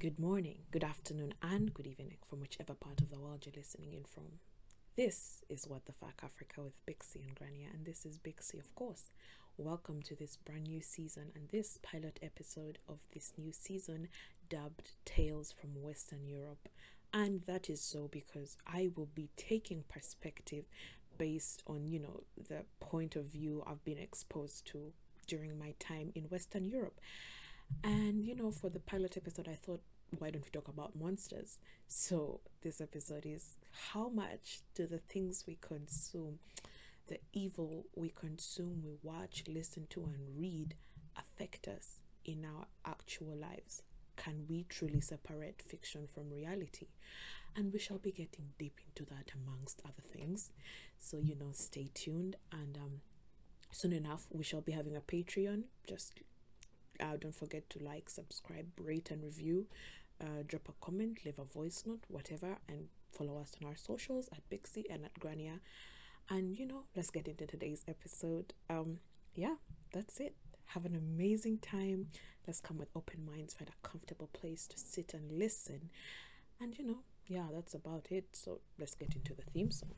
Good morning, good afternoon, and good evening from whichever part of the world you're listening in from. This is What the Fuck Africa with Bixie and Grania, and this is Bixie, of course. Welcome to this brand new season and this pilot episode of this new season dubbed Tales from Western Europe. And that is so because I will be taking perspective based on, you know, the point of view I've been exposed to during my time in Western Europe. And you know, for the pilot episode, I thought, why don't we talk about monsters? So, this episode is how much do the things we consume, the evil we consume, we watch, listen to, and read affect us in our actual lives? Can we truly separate fiction from reality? And we shall be getting deep into that amongst other things. So, you know, stay tuned and um soon enough we shall be having a patreon just uh, don't forget to like subscribe rate and review uh, drop a comment leave a voice note whatever and follow us on our socials at bixie and at grania. And you know let's get into today's episode. Um yeah that's it. Have an amazing time. Let's come with open minds find a comfortable place to sit and listen. And you know yeah that's about it. So let's get into the theme song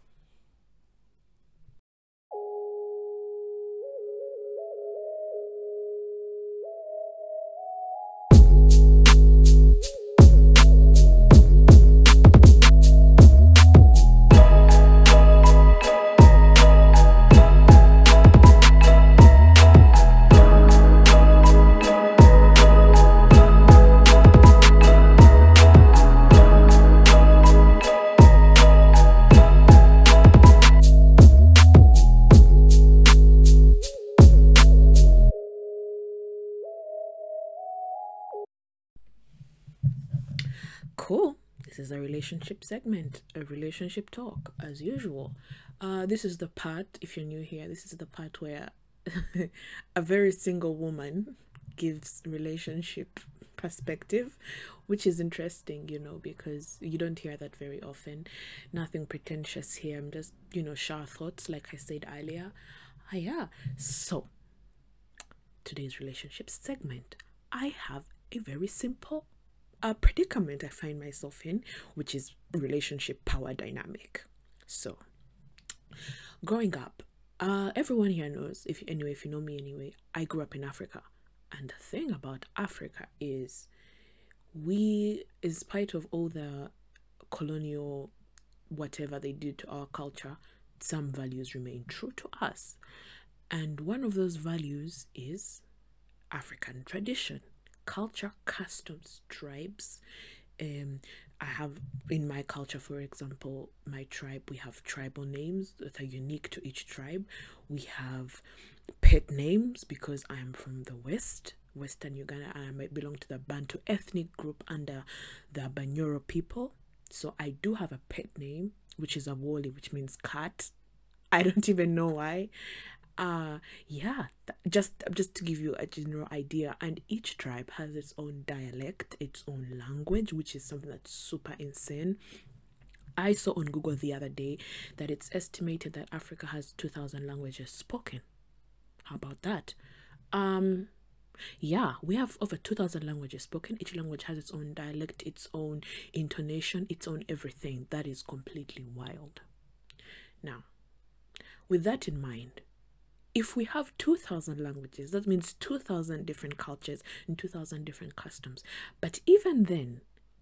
a relationship segment, a relationship talk, as usual. Uh, this is the part, if you're new here, this is the part where a very single woman gives relationship perspective, which is interesting, you know, because you don't hear that very often. Nothing pretentious here. I'm just, you know, share thoughts, like I said earlier. Ah, yeah. So, today's relationship segment, I have a very simple a predicament I find myself in, which is relationship power dynamic. So, growing up, uh, everyone here knows, if anyway, if you know me anyway, I grew up in Africa, and the thing about Africa is, we, in spite of all the colonial whatever they did to our culture, some values remain true to us, and one of those values is African tradition culture, customs, tribes. Um, I have in my culture, for example, my tribe, we have tribal names that are unique to each tribe. We have pet names because I am from the West, Western Uganda, and I belong to the Bantu ethnic group under the Banyoro people. So I do have a pet name, which is a which means cat. I don't even know why uh yeah th- just just to give you a general idea and each tribe has its own dialect its own language which is something that's super insane. I saw on google the other day that it's estimated that africa has 2000 languages spoken. How about that? Um yeah we have over 2000 languages spoken. Each language has its own dialect its own intonation its own everything. That is completely wild. Now with that in mind if we have 2000 languages that means 2000 different cultures and 2000 different customs. But even then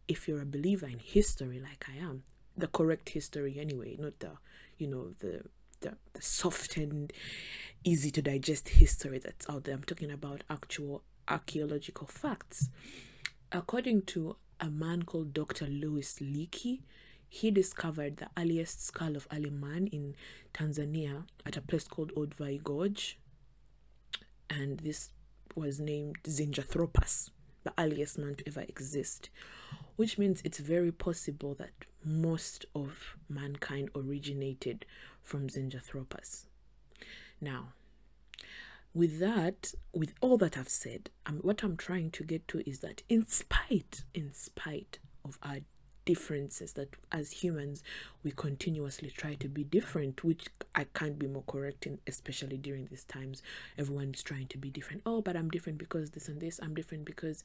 if you're a believer in history like i am the correct history anyway not the you know the the, the soft and easy to digest history that's out there. I'm talking about actual archaeological facts. According to a man called dr louis leakey he discovered the earliest skull of early man in Tanzania at a place called Olduvai Gorge. And this was named Zinjanthropus, the earliest man to ever exist, which means it's very possible that most of mankind originated from Zinjanthropus. Now, with that, with all that I've said, what I'm trying to get to is that in spite, in spite of our differences that as humans we continuously try to be different which i can't be more correct in especially during these times everyone's trying to be different oh but i'm different because this and this i'm different because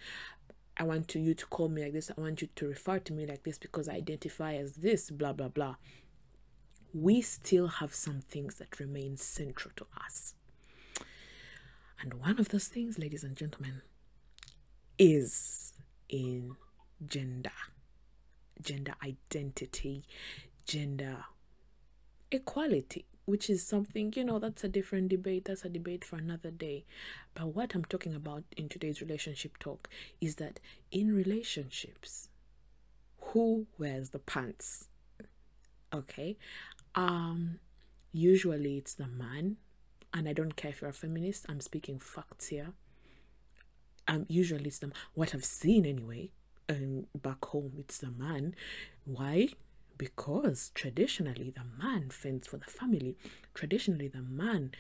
I want to, you to call me like this. I want you to refer to me like this because I identify as this, blah, blah, blah. We still have some things that remain central to us. And one of those things, ladies and gentlemen, is in gender, gender identity, gender equality, which is something, you know, that's a different debate. That's a debate for another day. But what I'm talking about in today's relationship talk is that in relationships, who wears the pants? Okay. Um, usually it's the man and I don't care if you're a feminist, I'm speaking facts here. Um, usually it's the what I've seen anyway, um, back home it's the man. Why? Because traditionally the man fends for the family. Traditionally the man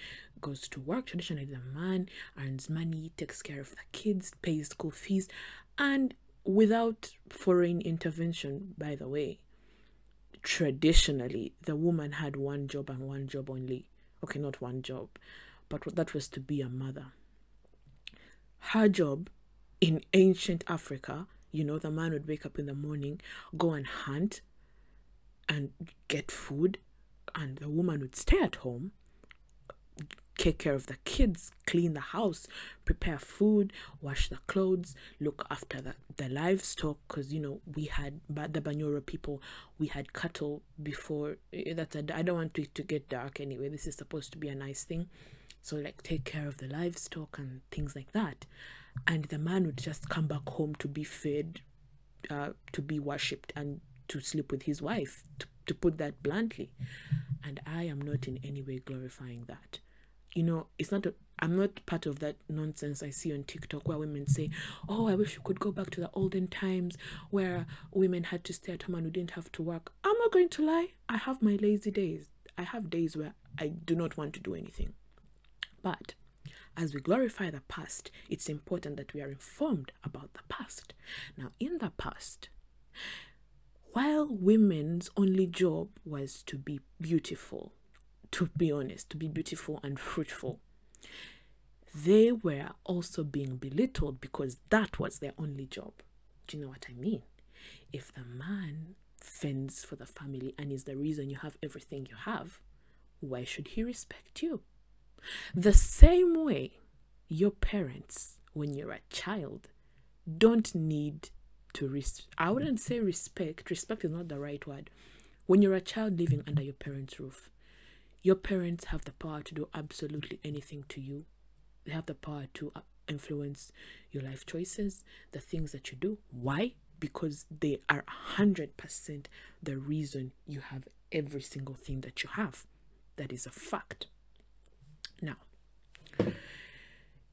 goes to work. Traditionally the man earns money, takes care of the kids, pays school fees, and without foreign intervention, by the way. Traditionally, the woman had one job and one job only okay, not one job, but that was to be a mother. Her job in ancient Africa, you know, the man would wake up in the morning, go and hunt and get food, and the woman would stay at home take care of the kids, clean the house, prepare food, wash the clothes, look after the, the livestock. Because, you know, we had, the Banyoro people, we had cattle before. Eh, that's a, I don't want it to get dark anyway. This is supposed to be a nice thing. So, like, take care of the livestock and things like that. And the man would just come back home to be fed, uh, to be worshipped, and to sleep with his wife, to, to put that bluntly. And I am not in any way glorifying that you know, it's not, i am not part of that nonsense I see on TikTok where women say, Oh, I wish we could go back to the olden times where women had to stay at home and we didn't have to work. I'm not going to lie. I have my lazy days. I have days where I do not want to do anything. But as we glorify the past, it's important that we are informed about the past. Now, in the past, while women's only job was to be beautiful, to be honest, to be beautiful and fruitful. They were also being belittled because that was their only job. Do you know what I mean? If the man fends for the family and is the reason you have everything you have, why should he respect you? The same way your parents, when you're a child, don't need to res- I wouldn't say respect. Respect is not the right word. When you're a child living under your parents' roof, your parents have the power to do absolutely anything to you. They have the power to uh, influence your life choices, the things that you do. Why? Because they are 100% the reason you have every single thing that you have. That is a fact. Now,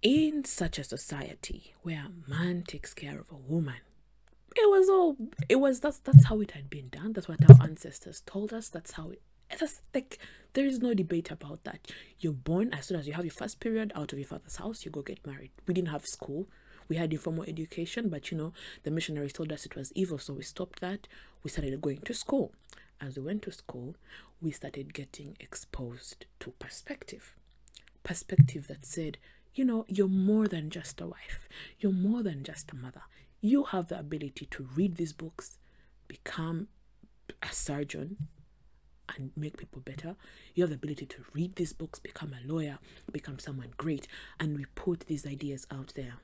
in such a society where a man takes care of a woman, it was all it was that's that's how it had been done. That's what our ancestors told us. That's how it it's like there is no debate about that. You're born as soon as you have your first period out of your father's house, you go get married. We didn't have school. We had informal education, but you know, the missionaries told us it was evil, so we stopped that. We started going to school. As we went to school, we started getting exposed to perspective. Perspective that said, you know, you're more than just a wife, you're more than just a mother. You have the ability to read these books, become a surgeon, and make people better. You have the ability to read these books, become a lawyer, become someone great, and we put these ideas out there,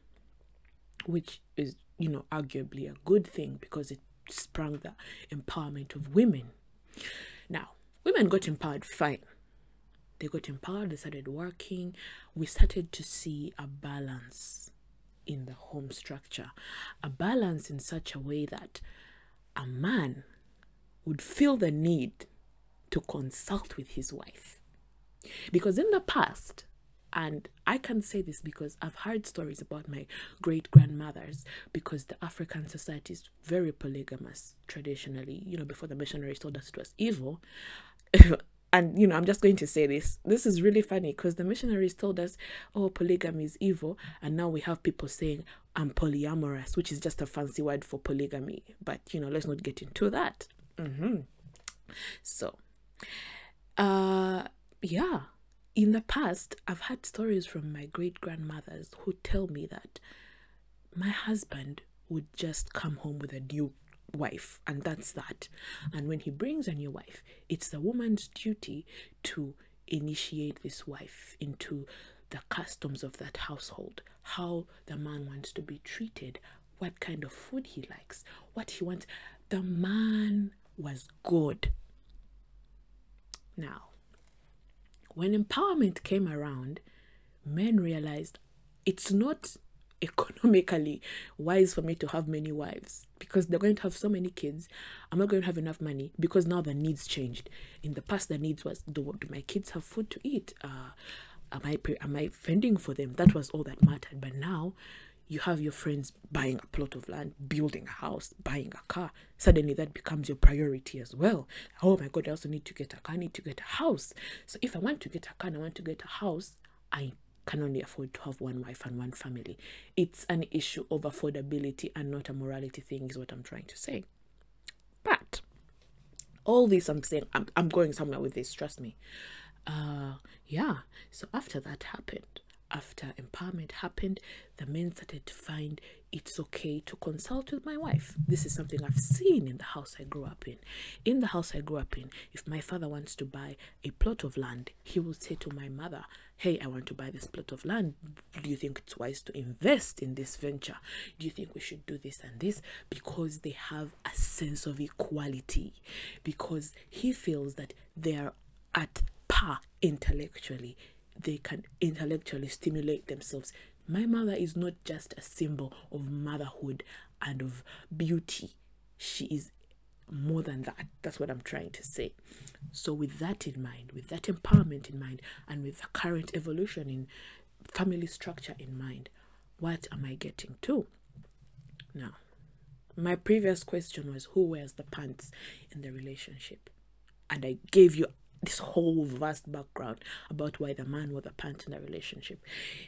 which is, you know, arguably a good thing because it sprung the empowerment of women. Now, women got empowered fine. They got empowered, they started working. We started to see a balance in the home structure, a balance in such a way that a man would feel the need to consult with his wife. Because in the past, and I can say this because I've heard stories about my great grandmothers, because the African society is very polygamous traditionally. You know, before the missionaries told us it was evil. and, you know, I'm just going to say this. This is really funny because the missionaries told us, oh, polygamy is evil. And now we have people saying, I'm polyamorous, which is just a fancy word for polygamy. But, you know, let's not get into that. Mm-hmm. So, uh, yeah. In the past, I've had stories from my great grandmothers who tell me that my husband would just come home with a new wife, and that's that. And when he brings a new wife, it's the woman's duty to initiate this wife into the customs of that household, how the man wants to be treated, what kind of food he likes, what he wants. The man was good. Now, when empowerment came around, men realized it's not economically wise for me to have many wives because they're going to have so many kids. I'm not going to have enough money because now the needs changed. In the past, the needs was do, do my kids have food to eat? Uh, am I am I fending for them? That was all that mattered. But now, you have your friends buying a plot of land, building a house, buying a car. Suddenly, that becomes your priority as well. Oh my God! I also need to get a car. I need to get a house. So if I want to get a car, I want to get a house. I can only afford to have one wife and one family. It's an issue of affordability and not a morality thing, is what I'm trying to say. But all this I'm saying, I'm, I'm going somewhere with this, trust me. Uh, yeah, so after that happened, after empowerment happened, the men started to find it's okay to consult with my wife. This is something I've seen in the house I grew up in. In the house I grew up in, if my father wants to buy a plot of land, he will say to my mother, Hey, I want to buy this plot of land. Do you think it's wise to invest in this venture? Do you think we should do this and this? Because they have a sense of equality, because he feels that they are at par intellectually they can intellectually stimulate themselves. My mother is not just a symbol of motherhood and of beauty, she is more than that. That's what I'm trying to say. So, with that in mind, with that empowerment in mind, and with the current evolution in family structure in mind, what am I getting to? Now, my previous question was who wears the pants in the relationship? And I gave you this whole vast background about why the man was a pant in a relationship.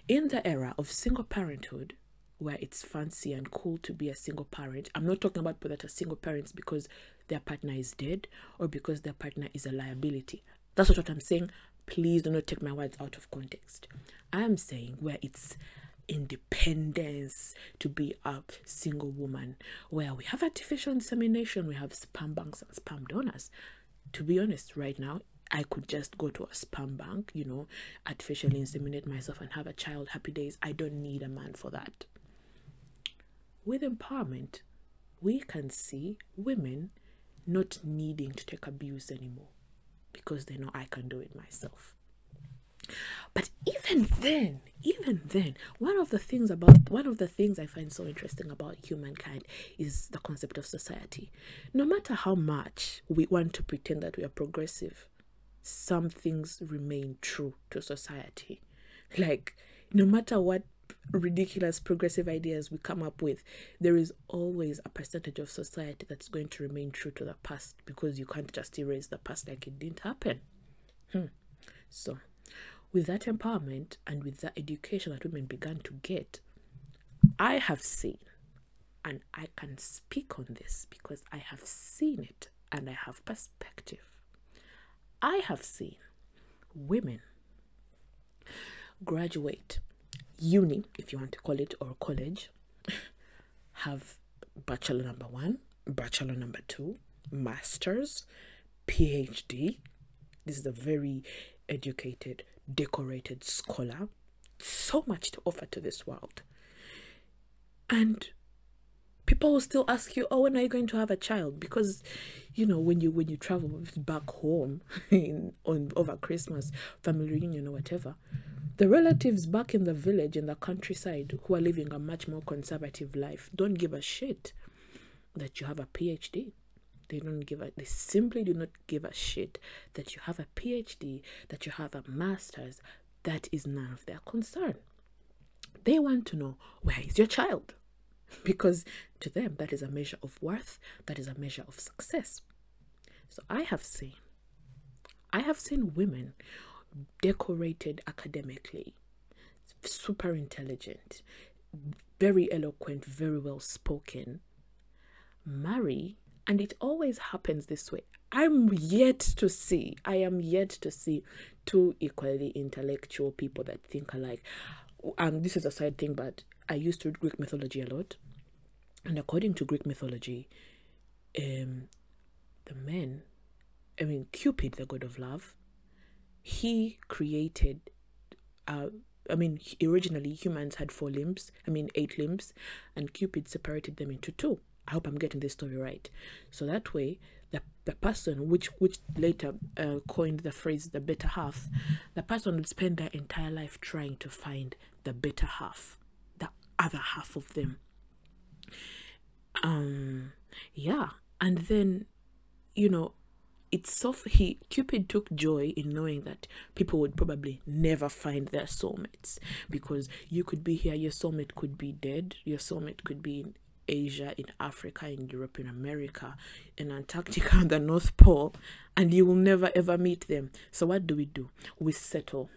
In the era of single parenthood, where it's fancy and cool to be a single parent, I'm not talking about people that are single parents because their partner is dead or because their partner is a liability. That's not what I'm saying. Please do not take my words out of context. I am saying where it's independence to be a single woman, where we have artificial insemination, we have sperm banks and sperm donors. To be honest, right now, I could just go to a sperm bank, you know, artificially inseminate myself and have a child, happy days. I don't need a man for that. With empowerment, we can see women not needing to take abuse anymore because they know I can do it myself. But even then, even then, one of the things about one of the things I find so interesting about humankind is the concept of society. No matter how much we want to pretend that we are progressive, some things remain true to society. Like, no matter what ridiculous progressive ideas we come up with, there is always a percentage of society that's going to remain true to the past because you can't just erase the past like it didn't happen. Hmm. So, with that empowerment and with that education that women began to get, I have seen, and I can speak on this because I have seen it and I have perspective I have seen women graduate uni, if you want to call it, or college, have bachelor number one, bachelor number two, masters, PhD. This is a very educated, decorated scholar. So much to offer to this world. And people will still ask you, "Oh, when are you going to have a child?" Because, you know, when you when you travel back home in on over Christmas, family reunion or whatever, the relatives back in the village in the countryside who are living a much more conservative life don't give a shit that you have a PhD. They don't give a they simply do not give a shit that you have a PhD, that you have a master's. That is none of their concern. They want to know where is your child? Because to them that is a measure of worth, that is a measure of success. So I have seen, I have seen women decorated academically, super intelligent, very eloquent, very well spoken, marry, and it always happens this way. I'm yet to see, I am yet to see two equally intellectual people that think alike. And this is a side thing, but I used to read Greek mythology a lot. And according to Greek mythology, um, the men, I mean, Cupid, the god of love, he created, uh, I mean, originally humans had four limbs, I mean, eight limbs, and Cupid separated them into two. I hope I'm getting this story right. So that way, the, the person which which later uh, coined the phrase the better half, the person would spend their entire life trying to find the better half, other half of them. Um, yeah, and then, you know, it's so he Cupid took joy in knowing that people would probably never find their soulmates because you could be here, your soulmate could be dead, your soulmate could be in Asia, in Africa, in Europe, in America, in Antarctica, the North Pole, and you will never ever meet them. So what do we do? We settle.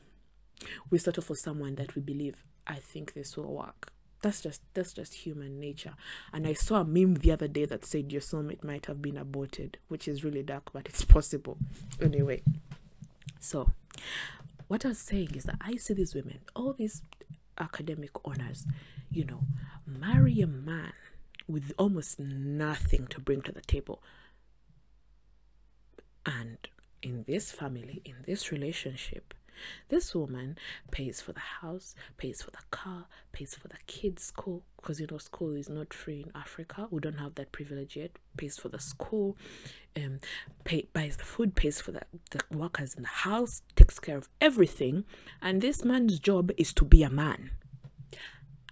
We settle for someone that we believe I think this will work. That's just that's just human nature. And I saw a meme the other day that said your soulmate might have been aborted, which is really dark, but it's possible. Anyway, so what I was saying is that I see these women, all these academic honors, you know, marry a man with almost nothing to bring to the table. And in this family, in this relationship, this woman pays for the house, pays for the car, pays for the kids' school, because you know school is not free in Africa. We don't have that privilege yet. Pays for the school, um, pay, buys the food, pays for the, the workers in the house, takes care of everything. And this man's job is to be a man.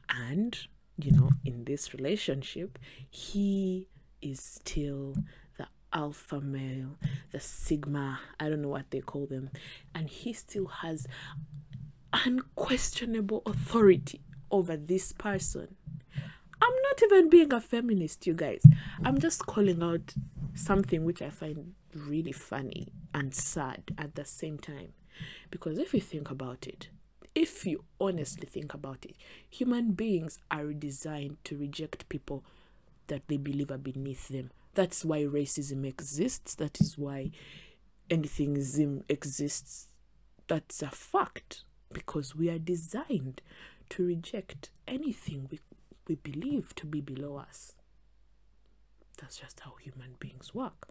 And you know, in this relationship, he is still alpha male, the sigma, I don't know what they call them, and he still has unquestionable authority over this person. I'm not even being a feminist, you guys. I'm just calling out something which I find really funny and sad at the same time. Because if you think about it, if you honestly think about it, human beings are designed to reject people that they believe are beneath them. That's why racism exists. That is why anythingism exists. That's a fact because we are designed to reject anything we, we believe to be below us. That's just how human beings work.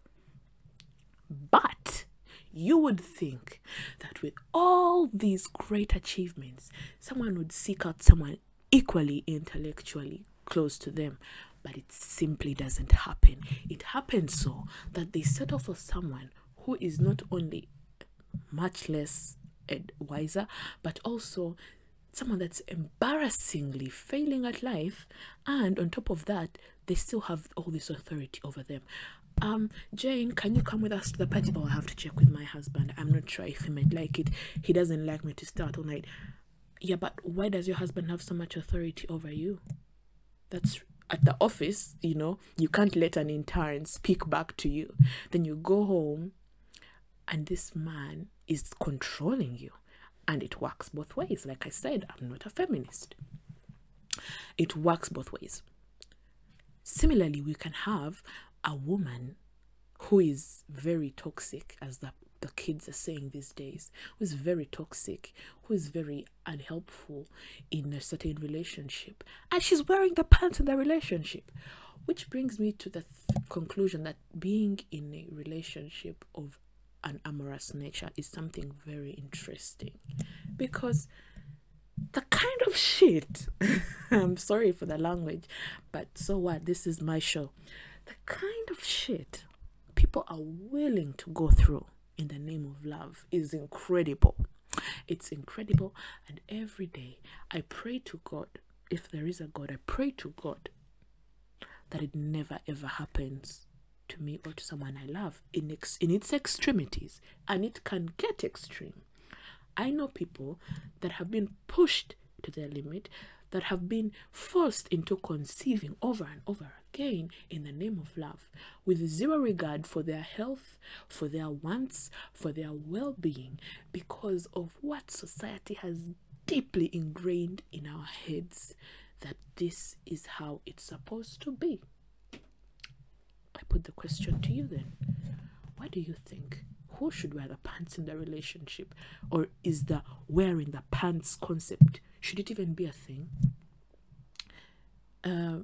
But you would think that with all these great achievements, someone would seek out someone equally intellectually close to them. But it simply doesn't happen. It happens so that they settle for someone who is not only much less wiser, but also someone that's embarrassingly failing at life. And on top of that, they still have all this authority over them. Um jane can you come with us to the party? Oh i have to check with my husband. I'm not sure if he might like it. He doesn't like me to start all night. Yeah but why does your husband have so much authority over you? That's at the office you know you can't let an intern speak back to you. Then you go home and this man is controlling you. And it works both ways. Like i said i'm not a feminist. It works both ways. Similarly we can have a woman who is very toxic, as the, the kids are saying these days, who is very toxic, who is very unhelpful in a certain relationship, and she's wearing the pants in the relationship. Which brings me to the th- conclusion that being in a relationship of an amorous nature is something very interesting because the kind of shit I'm sorry for the language, but so what? This is my show the kind of shit people are willing to go through in the name of love is incredible. It's incredible. And every day I pray to God, if there is a God, I pray to God that it never ever happens to me or to someone I love in, ex- in its extremities. And it can get extreme. I know people that have been pushed to their limit, that have been forced into conceiving over and over again in the name of love, with zero regard for their health, for their wants, for their well being, because of what society has deeply ingrained in our heads that this is how it's supposed to be. I put the question to you then. What do you think? Who should wear the pants in the relationship? Or is the wearing the pants concept should it even be a thing? Uh,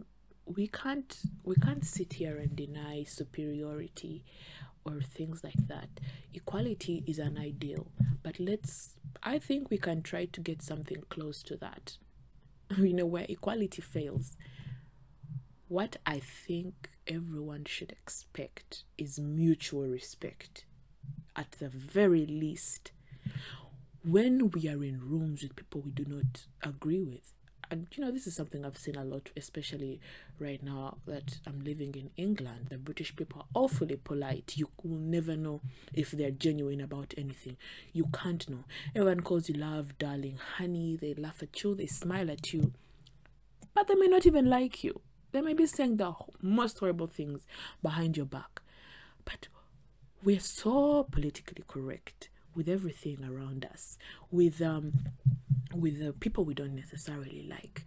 we can't we can't sit here and deny superiority or things like that. Equality is an ideal, but let's I think we can try to get something close to that. You know, where equality fails. What I think everyone should expect is mutual respect. At the very least, when we are in rooms with people we do not agree with, and you know this is something i've seen a lot especially right now that i'm living in england the british people are awfully polite. You will never know if they're genuine about anything. You can't know. Everyone calls you love darling honey. They laugh at you. They smile at you. But they may not even like you. They may be saying the most horrible things behind your back. But we're so politically correct with everything around us with um with the people we don't necessarily like.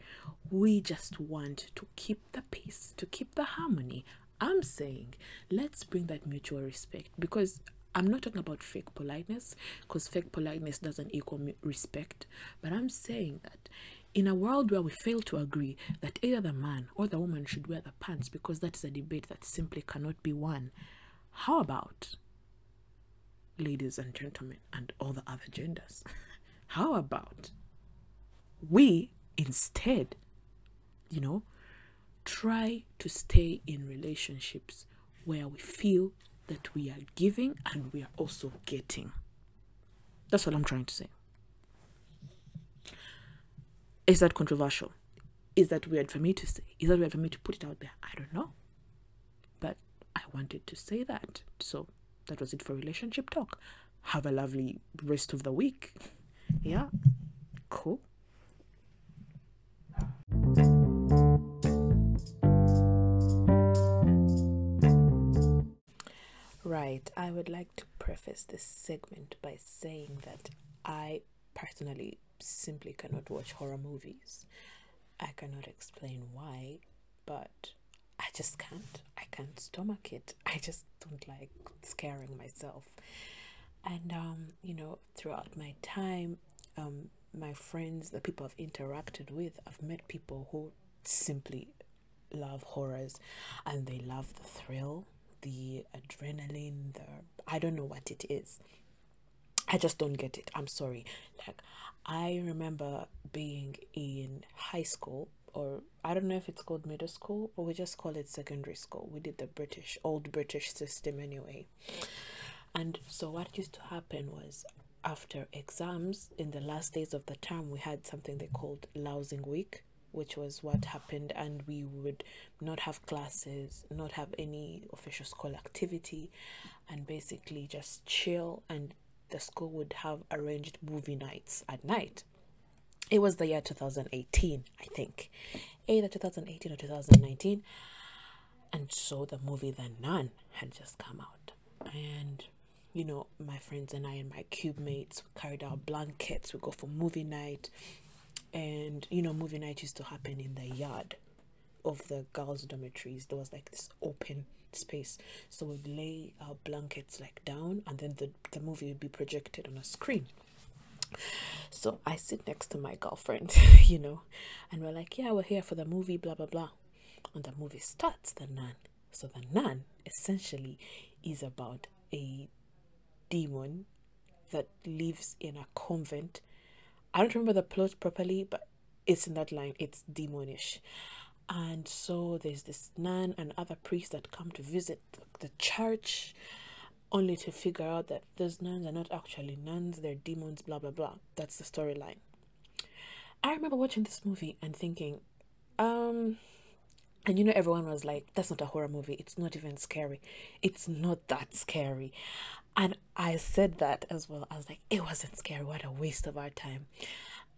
We just want to keep the peace, to keep the harmony. I'm saying let's bring that mutual respect because I'm not talking about fake politeness because fake politeness doesn't equal respect, but I'm saying that in a world where we fail to agree that either the man or the woman should wear the pants because that is a debate that simply cannot be won, how about ladies and gentlemen and all the other genders? How about we instead, you know, try to stay in relationships where we feel that we are giving and we are also getting. That's what I'm trying to say. Is that controversial? Is that weird for me to say? Is that weird for me to put it out there? I don't know. But I wanted to say that. So that was it for relationship talk. Have a lovely rest of the week. Yeah. Cool. Right, I would like to preface this segment by saying that I personally simply cannot watch horror movies. I cannot explain why, but I just can't. I can't stomach it. I just don't like scaring myself. And um, you know, throughout my time, um, my friends, the people I've interacted with, I've met people who simply love horrors and they love the thrill the adrenaline, the I don't know what it is. I just don't get it. I'm sorry. Like I remember being in high school or I don't know if it's called middle school but we just call it secondary school. We did the British old British system anyway. And so what used to happen was after exams in the last days of the term we had something they called lousing week which was what happened, and we would not have classes, not have any official school activity, and basically just chill. And the school would have arranged movie nights at night. It was the year 2018, I think, either 2018 or 2019. And so the movie The Nun had just come out. And you know, my friends and I and my cube mates we carried our blankets, we go for movie night, and you know movie night used to happen in the yard of the girls dormitories. There was like this open space. So we'd lay our blankets like down and then the, the movie would be projected on a screen so i sit next to my girlfriend you know and we're like yeah we're here for the movie blah blah blah and the movie starts the nun so the nun essentially is about a demon that lives in a convent I don't remember the plot properly, but it's in that line. It's demonish. And so there's this nun and other priests that come to visit the, church only to figure out that those nuns are not actually nuns, they're demons, blah blah blah. That's the storyline. I remember watching this movie and thinking, um, and you know, everyone was like, that's not a horror movie, it's not even scary. It's not that scary. And I said that as well. I was like, it wasn't scary. What a waste of our time.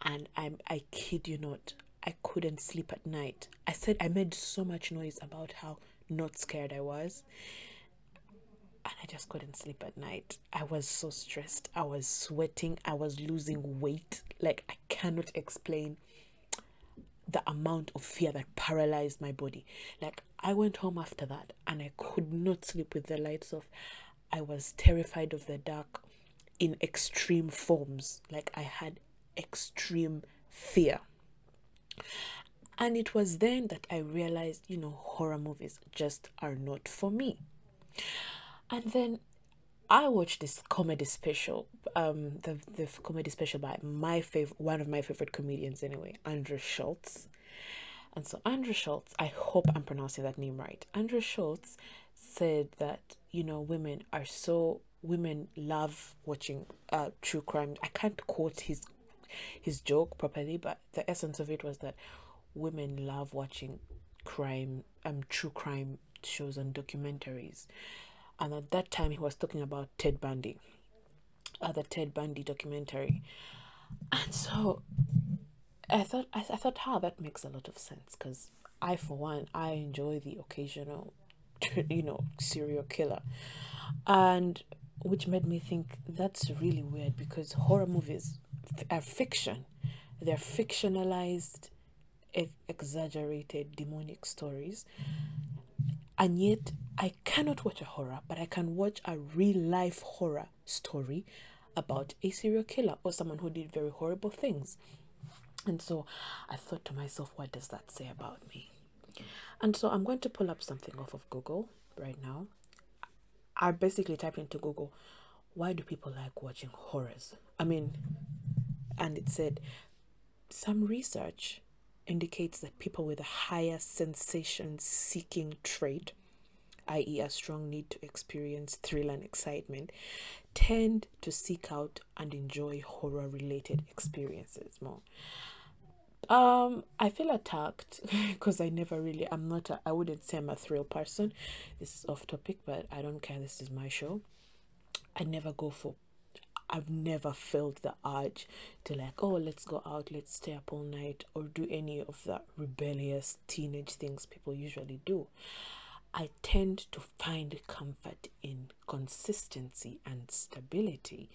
And I'm, I kid you not, I couldn't sleep at night. I said I made so much noise about how not scared I was. And I just couldn't sleep at night. I was so stressed. I was sweating. I was losing weight. Like, I cannot explain the amount of fear that paralyzed my body. Like, I went home after that and I could not sleep with the lights off. I was terrified of the dark in extreme forms. Like I had extreme fear. And it was then that I realized, you know, horror movies just are not for me. And then I watched this comedy special, um, the the comedy special by my favorite, one of my favorite comedians anyway, Andrew Schulz. And so Andrew Schulz, I hope I'm pronouncing that name right. Andrew Schulz said that you know women are so women love watching uh true crime. I can't quote his his joke properly, but the essence of it was that women love watching crime um true crime shows and documentaries and at that time he was talking about Ted Bundy, uh, the Ted Bundy documentary, and so I thought I, I thought how oh, that makes a lot of sense because I for one I enjoy the occasional, you know, serial killer, and which made me think that's really weird because horror movies are fiction, they're fictionalized, exaggerated demonic stories. And yet I cannot watch a horror, but I can watch a real life horror story about a serial killer or someone who did very horrible things. And so I thought to myself, what does that say about me? And so I'm going to pull up something off of Google right now. I basically typed into Google, why do people like watching horrors? I mean, and it said some research indicates that people with a higher sensation seeking trait, i.e., a strong need to experience thrill and excitement, tend to seek out and enjoy horror related experiences more. Um, I feel attacked because I never really, I'm not, a, I wouldn't say I'm a thrill person. This is off topic, but I don't care. This is my show. I never go for I've never felt the urge to like, oh, let's go out, let's stay up all night, or do any of the rebellious teenage things people usually do. I tend to find comfort in consistency and stability.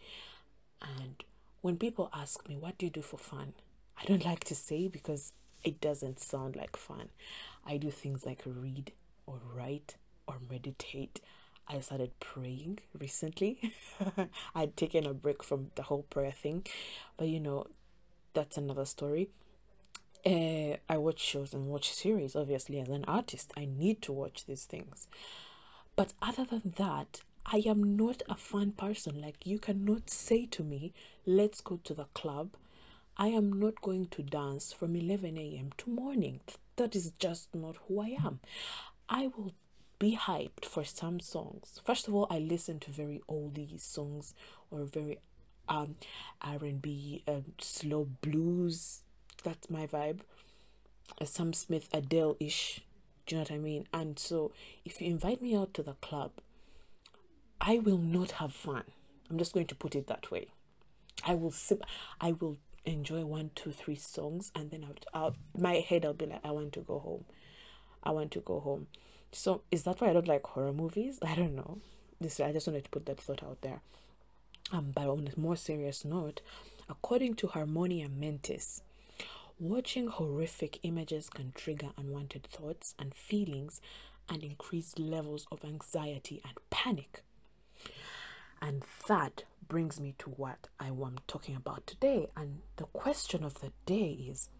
And when people ask me, what do you do for fun? I don't like to say because it doesn't sound like fun. I do things like read or write or meditate I started praying recently. I'd taken a break from the whole prayer thing, but you know, that's another story. Uh, I watch shows and watch series. Obviously, as an artist, I need to watch these things. But other than that, I am not a fun person. Like, you cannot say to me, let's go to the club. I am not going to dance from 11 a.m. to morning. That is just not who I am. I will be hyped for some songs. First of all, I listen to very oldie songs or very um R&B, um, slow blues. That's my vibe. Uh, Sam Smith, Adele-ish. Do you know what I mean? And so, if you invite me out to the club, I will not have fun. I'm just going to put it that way. I will sip. I will enjoy one, two, three songs, and then I'll, I'll my head. I'll be like, I want to go home. I want to go home. So is that why I don't like horror movies? I don't know. This I just wanted to put that thought out there. Um, but on a more serious note, according to Harmonia Mentis, watching horrific images can trigger unwanted thoughts and feelings and increase levels of anxiety and panic. And that brings me to what I am talking about today. And the question of the day is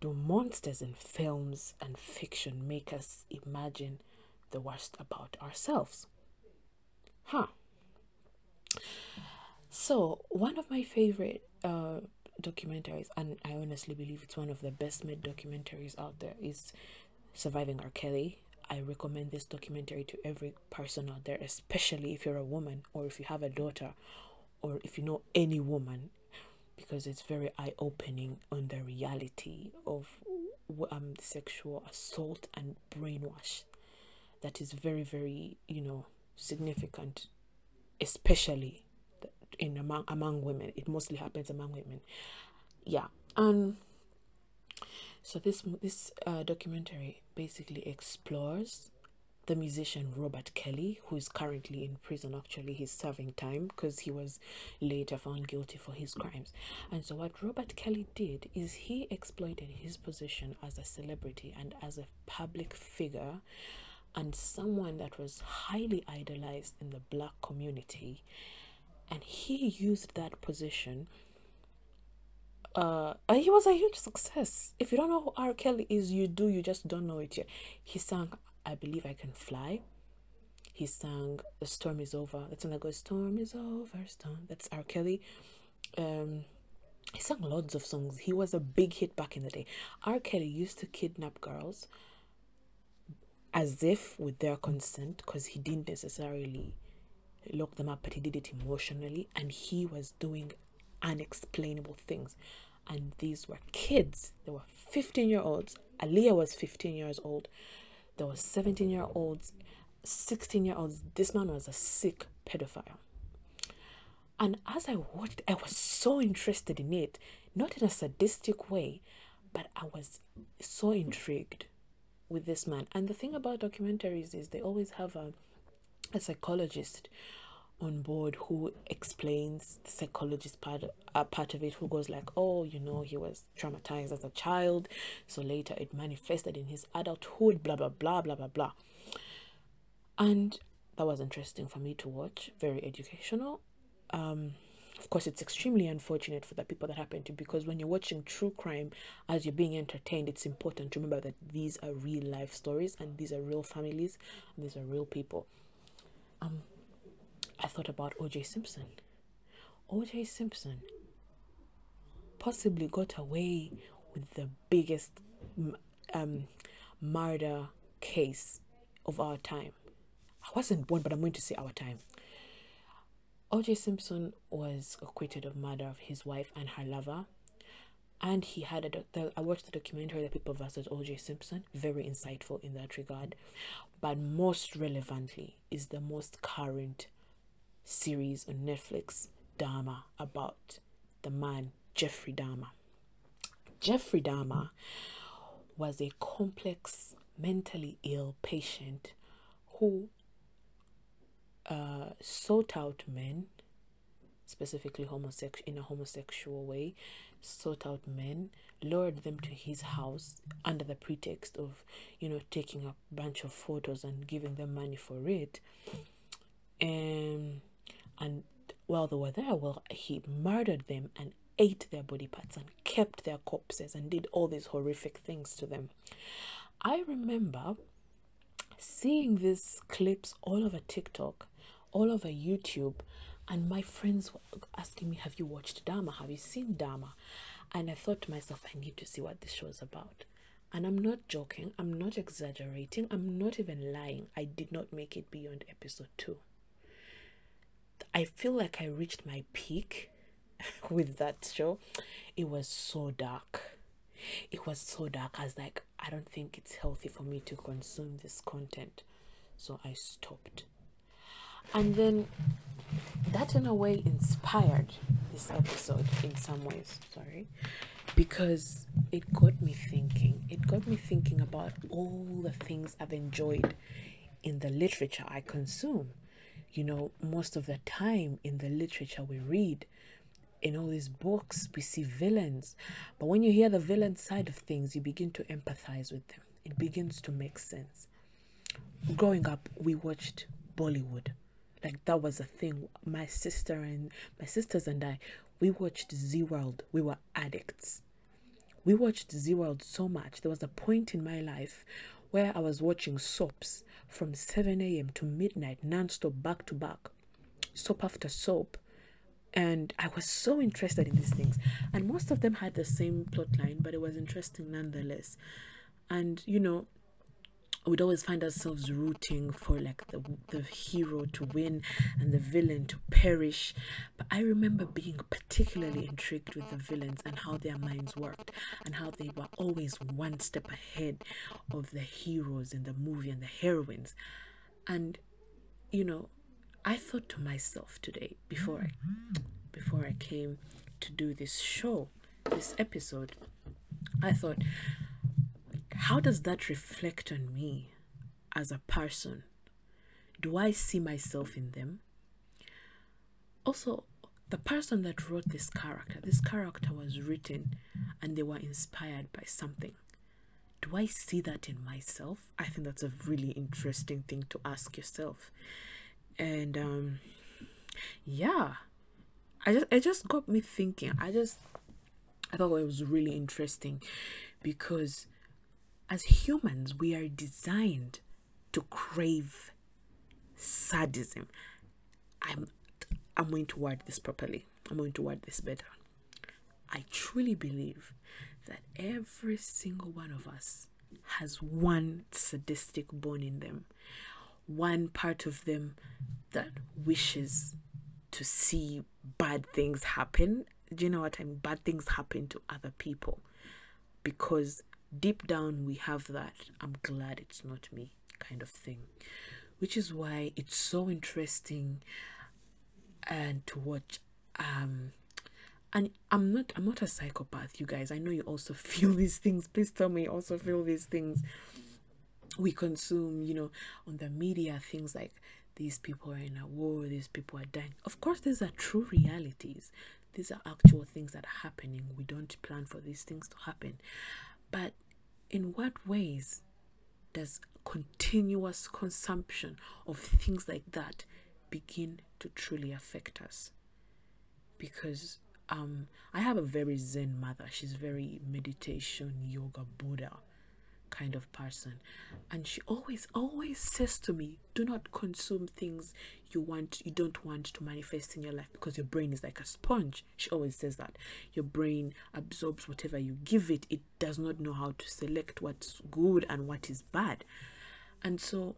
do monsters in films and fiction make us imagine the worst about ourselves? Huh. So, one of my favorite uh, documentaries, and I honestly believe it's one of the best made documentaries out there, is Surviving R. Kelly. I recommend this documentary to every person out there, especially if you're a woman or if you have a daughter or if you know any woman because it's very eye opening on the reality of um, sexual assault and brainwash that is very, very, you know, significant, especially in among among women. It mostly happens among women. Yeah. Um. So this this uh, documentary basically explores the musician Robert Kelly, who is currently in prison. Actually, he's serving time because he was later found guilty for his crimes. And so, what Robert Kelly did is he exploited his position as a celebrity and as a public figure and someone that was highly idolized in the black community. And he used that position uh, he was a huge success. If you don't know who R. Kelly is, you do, you just don't know it yet. He sang I Believe I Can Fly. He sang The Storm Is Over. That's when I go, Storm is over, storm. That's R. Kelly. Um, he sang lots of songs. He was a big hit back in the day. R. Kelly used to kidnap girls as if with their consent because he didn't necessarily lock them up, but he did it emotionally and he was doing unexplainable things. And these were kids. They were 15 year olds. Aaliyah was 15 years old. There were 17 year olds, 16 year olds. This man was a sick pedophile. And as I watched, I was so interested in it, not in a sadistic way, but I was so intrigued with this man. And the thing about documentaries is they always have a, a psychologist on board who explains the psychologist part uh, part of it who goes like oh you know he was traumatized as a child so later it manifested in his adulthood blah blah blah blah blah blah. And that was interesting for me to watch very educational. Um of course it's extremely unfortunate for the people that happen to because when you're watching true crime as you're being entertained it's important to remember that these are real life stories and these are real families and these are real people um I thought about OJ Simpson. OJ Simpson possibly got away with the biggest um, murder case of our time. I wasn't born, but I'm going to say our time. OJ Simpson was acquitted of murder of his wife and her lover. And he had a. The, I watched the documentary, The People versus OJ Simpson, very insightful in that regard. But most relevantly is the most current series on Netflix, Dahmer, about the man Jeffrey Dahmer. Jeffrey Dahmer was a complex, mentally ill patient who uh, sought out men, specifically homosexual in a homosexual way, sought out men, lured them to his house under the pretext of, you know, taking a bunch of photos and giving them money for it. And and while they were there, well, he murdered them and ate their body parts and kept their corpses and did all these horrific things to them. I remember seeing these clips all over TikTok, all over YouTube, and my friends were asking me, Have you watched Dahmer? Have you seen Dahmer? And I thought to myself, I need to see what this show is about. And I'm not joking, I'm not exaggerating, I'm not even lying. I did not make it beyond episode two. I feel like I reached my peak with that show. It was so dark. It was so dark. I was like, I don't think it's healthy for me to consume this content. So I stopped. And then that, in a way, inspired this episode in some ways. Sorry. Because it got me thinking. It got me thinking about all the things I've enjoyed in the literature I consume you know, most of the time in the literature we read, in all these books, we see villains. But when you hear the villain side of things, you begin to empathize with them. It begins to make sense. Growing up, we watched Bollywood. Like that was a thing. My sister and my sisters and I, we watched Zee World. We were addicts. We watched Zee World so much. There was a point in my life where I was watching soaps from 7 a.m. to midnight, non-stop, back to back, soap after soap. And I was so interested in these things. And most of them had the same plot line, but it was interesting nonetheless. And, you know, we'd always find ourselves rooting for like the the hero to win and the villain to perish. But i remember being particularly intrigued with the villains and how their minds worked and how they were always one step ahead of the heroes in the movie and the heroines. And you know i thought to myself today before i before i came to do this show this episode i thought how does that reflect on me as a person? Do I see myself in them? Also, the person that wrote this character, this character was written and they were inspired by something. Do I see that in myself? I think that's a really interesting thing to ask yourself. And um yeah, I just it just got me thinking. I just I thought it was really interesting because as humans, we are designed to crave sadism. I'm I'm going to word this properly. I'm going to word this better. I truly believe that every single one of us has one sadistic bone in them, one part of them that wishes to see bad things happen. Do you know what I mean? Bad things happen to other people because deep down we have that I'm glad it's not me kind of thing, which is why it's so interesting and to watch um and i'm not i'm not a psychopath you guys. I know you also feel these things. Please tell me you also feel these things. We consume you know on the media things like these people are in a war these people are dying. Of course these are true realities. These are actual things that are happening. We don't plan for these things to happen. But in what ways does continuous consumption of things like that begin to truly affect us because um I have a very zen mother. She's very meditation, yoga, Buddha kind of person. And she always always says to me, do not consume things you want you don't want to manifest in your life because your brain is like a sponge. She always says that. Your brain absorbs whatever you give it. It does not know how to select what's good and what is bad. And so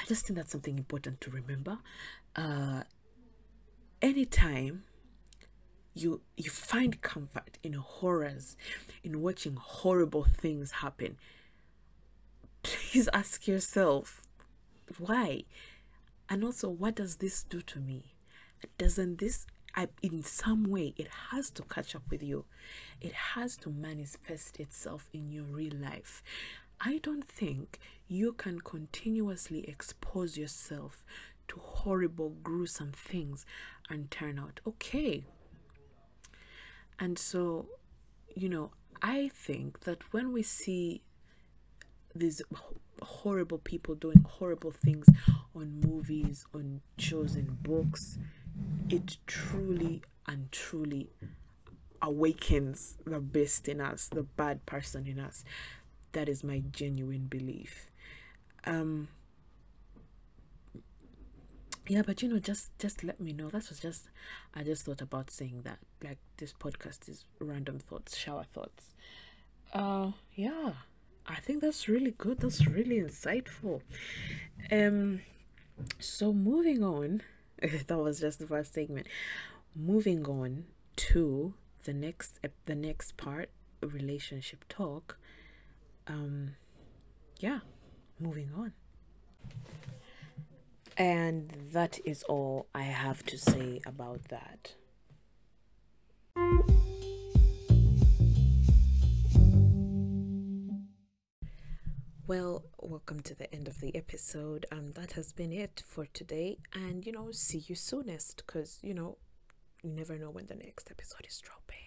I just think that's something important to remember. Uh, anytime you you find comfort in horrors, in watching horrible things happen, please ask yourself why, and also what does this do to me? Doesn't this I, in some way it has to catch up with you it has to manifest itself in your real life I don't think you can continuously expose yourself to horrible, gruesome things and turn out okay. And so, you know, I think that when we see these horrible people doing horrible things on movies, on shows, and books, it truly and truly awakens the best in us, the bad person in us. That is my genuine belief. Um yeah but you know just just let me know. That was just i just thought about saying that like this podcast is random thoughts shower thoughts. Uh yeah. I think that's really good. That's really insightful. Um so moving on that was just the first segment moving on to the next the next part relationship talk. Um, yeah, moving on. And that is all I have to say about that. Well, welcome to the end of the episode. Um, that has been it for today. And you know, see you soonest because you know, you never know when the next episode is dropping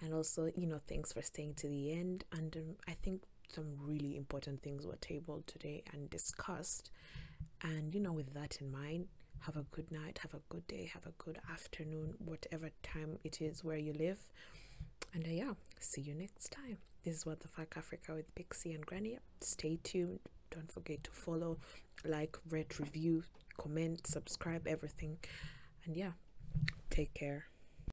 and also you know thanks for staying to the end and um, i think some really important things were tabled today and discussed and you know with that in mind have a good night have a good day have a good afternoon whatever time it is where you live. And uh, yeah see you next time. This is what the fuck africa with pixie and granny. Stay tuned. Don't forget to follow like rate review comment subscribe everything. And yeah take care